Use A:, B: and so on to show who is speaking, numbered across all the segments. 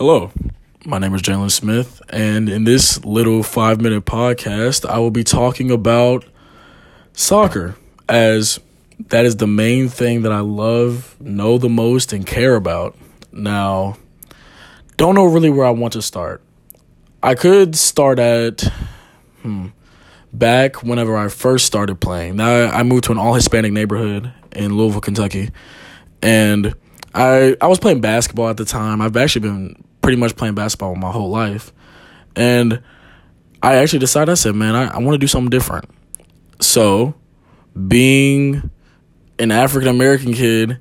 A: Hello, my name is Jalen Smith, and in this little five minute podcast, I will be talking about soccer as that is the main thing that I love, know the most, and care about. Now, don't know really where I want to start. I could start at hmm, back whenever I first started playing. Now I moved to an all Hispanic neighborhood in Louisville, Kentucky, and I I was playing basketball at the time. I've actually been pretty much playing basketball my whole life, and I actually decided I said, man, I, I want to do something different. So, being an African American kid,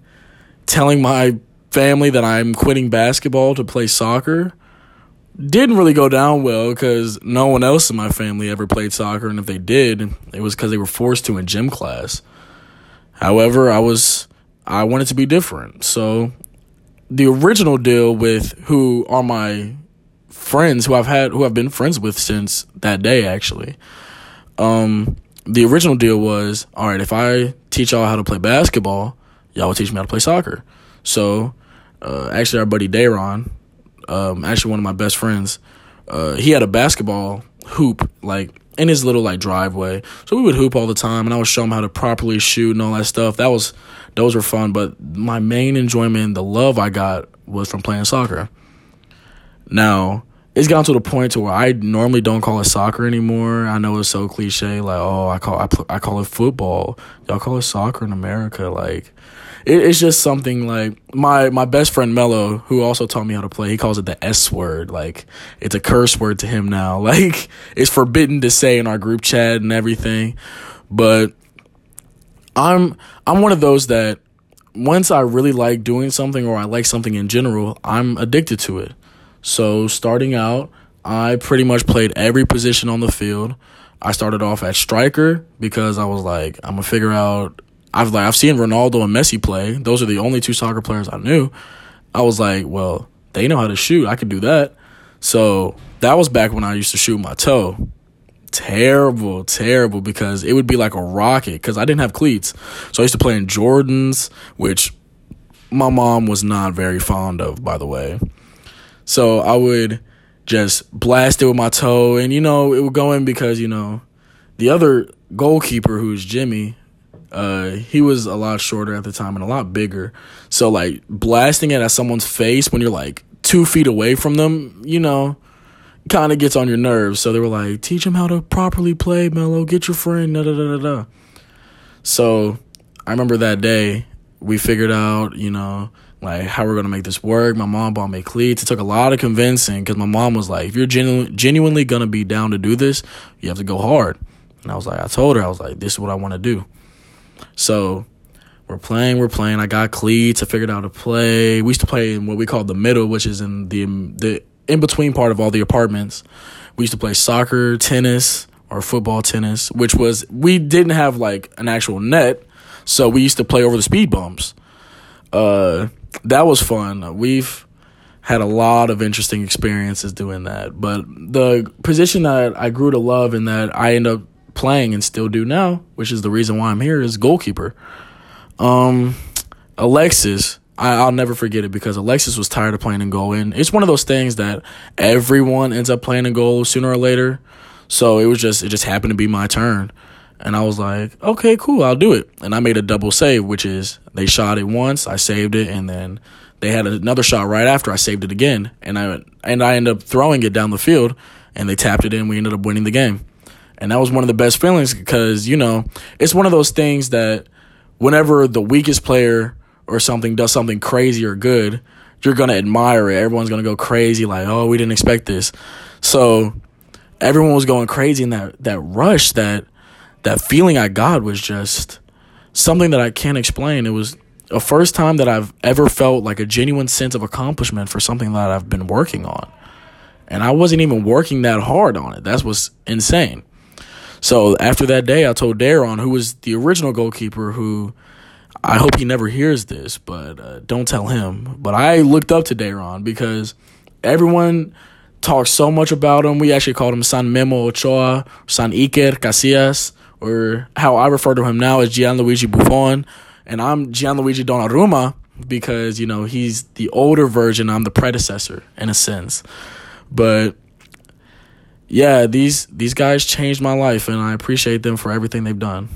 A: telling my family that I'm quitting basketball to play soccer didn't really go down well because no one else in my family ever played soccer, and if they did, it was because they were forced to in gym class. However, I was I wanted to be different, so the original deal with who are my friends who I've had who I've been friends with since that day actually. Um, the original deal was all right if I teach y'all how to play basketball, y'all will teach me how to play soccer. So, uh, actually, our buddy Dayron, um, actually one of my best friends, uh, he had a basketball hoop like in his little like driveway. So we would hoop all the time, and I would show him how to properly shoot and all that stuff. That was those were fun. But my main enjoyment, the love I got, was from playing soccer. Now it's gotten to the point to where I normally don't call it soccer anymore. I know it's so cliche, like oh, I call I, pl- I call it football. Y'all call it soccer in America, like it, it's just something like my my best friend Mello, who also taught me how to play. He calls it the S word. Like it's a curse word to him now. Like it's forbidden to say in our group chat and everything. But I'm I'm one of those that once I really like doing something or I like something in general, I'm addicted to it. So starting out, I pretty much played every position on the field. I started off at striker because I was like, I'm gonna figure out I've like I've seen Ronaldo and Messi play. Those are the only two soccer players I knew. I was like, well, they know how to shoot. I could do that. So that was back when I used to shoot my toe. Terrible, terrible because it would be like a rocket because I didn't have cleats. So I used to play in Jordans, which my mom was not very fond of, by the way. So I would just blast it with my toe, and you know, it would go in because, you know, the other goalkeeper, who's Jimmy, uh, he was a lot shorter at the time and a lot bigger. So like blasting it at someone's face when you're like two feet away from them, you know, kind of gets on your nerves. So they were like, teach him how to properly play, Mello. Get your friend. Da da da da da. So I remember that day we figured out, you know, like how we're gonna make this work. My mom bought me cleats. It took a lot of convincing because my mom was like, if you're genu- genuinely gonna be down to do this, you have to go hard. And I was like, I told her, I was like, this is what I want to do. So we're playing, we're playing. I got cleats. I figured out how to play. We used to play in what we call the middle, which is in the the in between part of all the apartments. We used to play soccer, tennis, or football, tennis, which was we didn't have like an actual net, so we used to play over the speed bumps. Uh, that was fun. We've had a lot of interesting experiences doing that, but the position that I grew to love and that I end up playing and still do now, which is the reason why I'm here, is goalkeeper. Um, Alexis, I, will never forget it because Alexis was tired of playing in goal, and it's one of those things that everyone ends up playing in goal sooner or later. So it was just it just happened to be my turn, and I was like, okay, cool, I'll do it. And I made a double save, which is they shot it once, I saved it, and then they had another shot right after I saved it again, and I and I ended up throwing it down the field, and they tapped it in. We ended up winning the game. And that was one of the best feelings because, you know, it's one of those things that whenever the weakest player or something does something crazy or good, you're to admire it. Everyone's to go crazy, like, oh, we didn't expect this. So everyone was going crazy in that, that rush, that, that feeling I got was just something that I can't explain. It was a first time that I've ever felt like a genuine sense of accomplishment for something that I've been working on. And I wasn't even working that hard on it. That's what's insane. So after that day, I told Daron, who was the original goalkeeper, who I hope he never hears this, but uh, don't tell him. But I looked up to Daron because everyone talks so much about him. We actually called him San Memo Ochoa, San Iker Casillas, or how I refer to him now as Gianluigi Buffon. And I'm Gianluigi Donnarumma because, you know, he's the older version. I'm the predecessor in a sense. But yeah, these these guys changed my life and I appreciate them for everything they've done.